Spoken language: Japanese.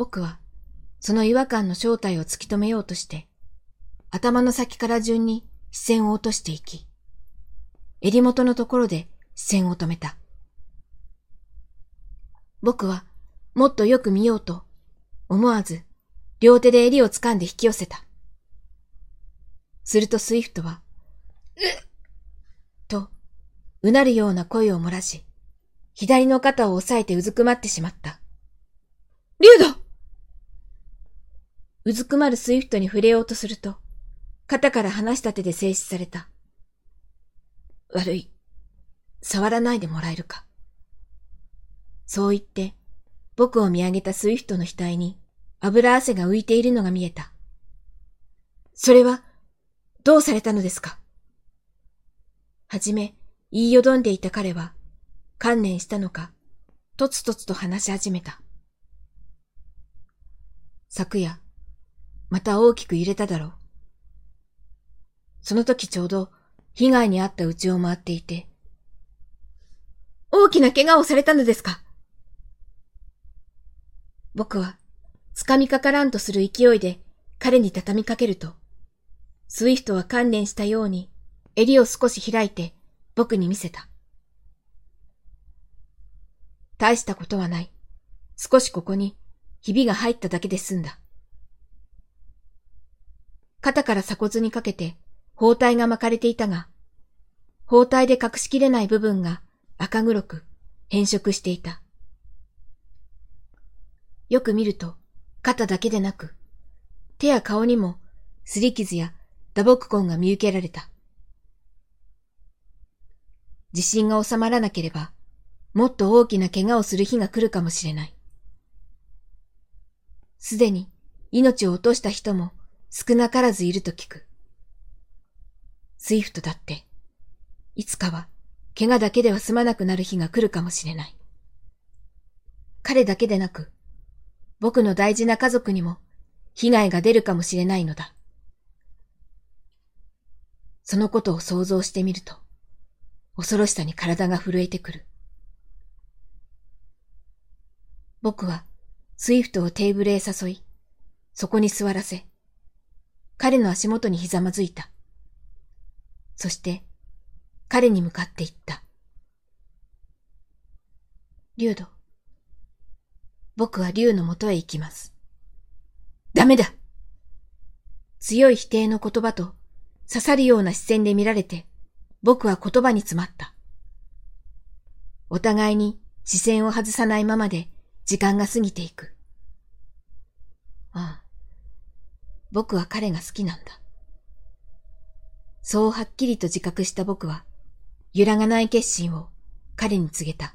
僕は、その違和感の正体を突き止めようとして、頭の先から順に視線を落としていき、襟元のところで視線を止めた。僕は、もっとよく見ようと、思わず、両手で襟を掴んで引き寄せた。するとスイフトは、うっと、うなるような声を漏らし、左の肩を押さえてうずくまってしまった。リュウドうずくまるスイフトに触れようとすると、肩から離した手で制止された。悪い。触らないでもらえるか。そう言って、僕を見上げたスイフトの額に脂汗が浮いているのが見えた。それは、どうされたのですか？はじめ、言いよどんでいた彼は、観念したのか、とつとつと話し始めた。昨夜、また大きく揺れただろう。その時ちょうど被害に遭った家を回っていて、大きな怪我をされたのですか？僕は、掴みかからんとする勢いで彼に畳みかけると、スイフトは観念したように襟を少し開いて僕に見せた。大したことはない。少しここにひびが入っただけで済んだ。肩から鎖骨にかけて包帯が巻かれていたが、包帯で隠しきれない部分が赤黒く変色していた。よく見ると、肩だけでなく、手や顔にも擦り傷や打撲痕が見受けられた。地震が収まらなければ、もっと大きな怪我をする日が来るかもしれない。すでに命を落とした人も少なからずいると聞く。スイフトだって、いつかは怪我だけでは済まなくなる日が来るかもしれない。彼だけでなく、僕の大事な家族にも被害が出るかもしれないのだ。そのことを想像してみると、恐ろしさに体が震えてくる。僕はスイフトをテーブルへ誘い、そこに座らせ、彼の足元にひざまずいた。そして、彼に向かって言った。竜ド、僕は竜のもとへ行きます。ダメだ強い否定の言葉と刺さるような視線で見られて、僕は言葉に詰まった。お互いに視線を外さないままで時間が過ぎていく。ああ。僕は彼が好きなんだ。そうはっきりと自覚した僕は、揺らがない決心を彼に告げた。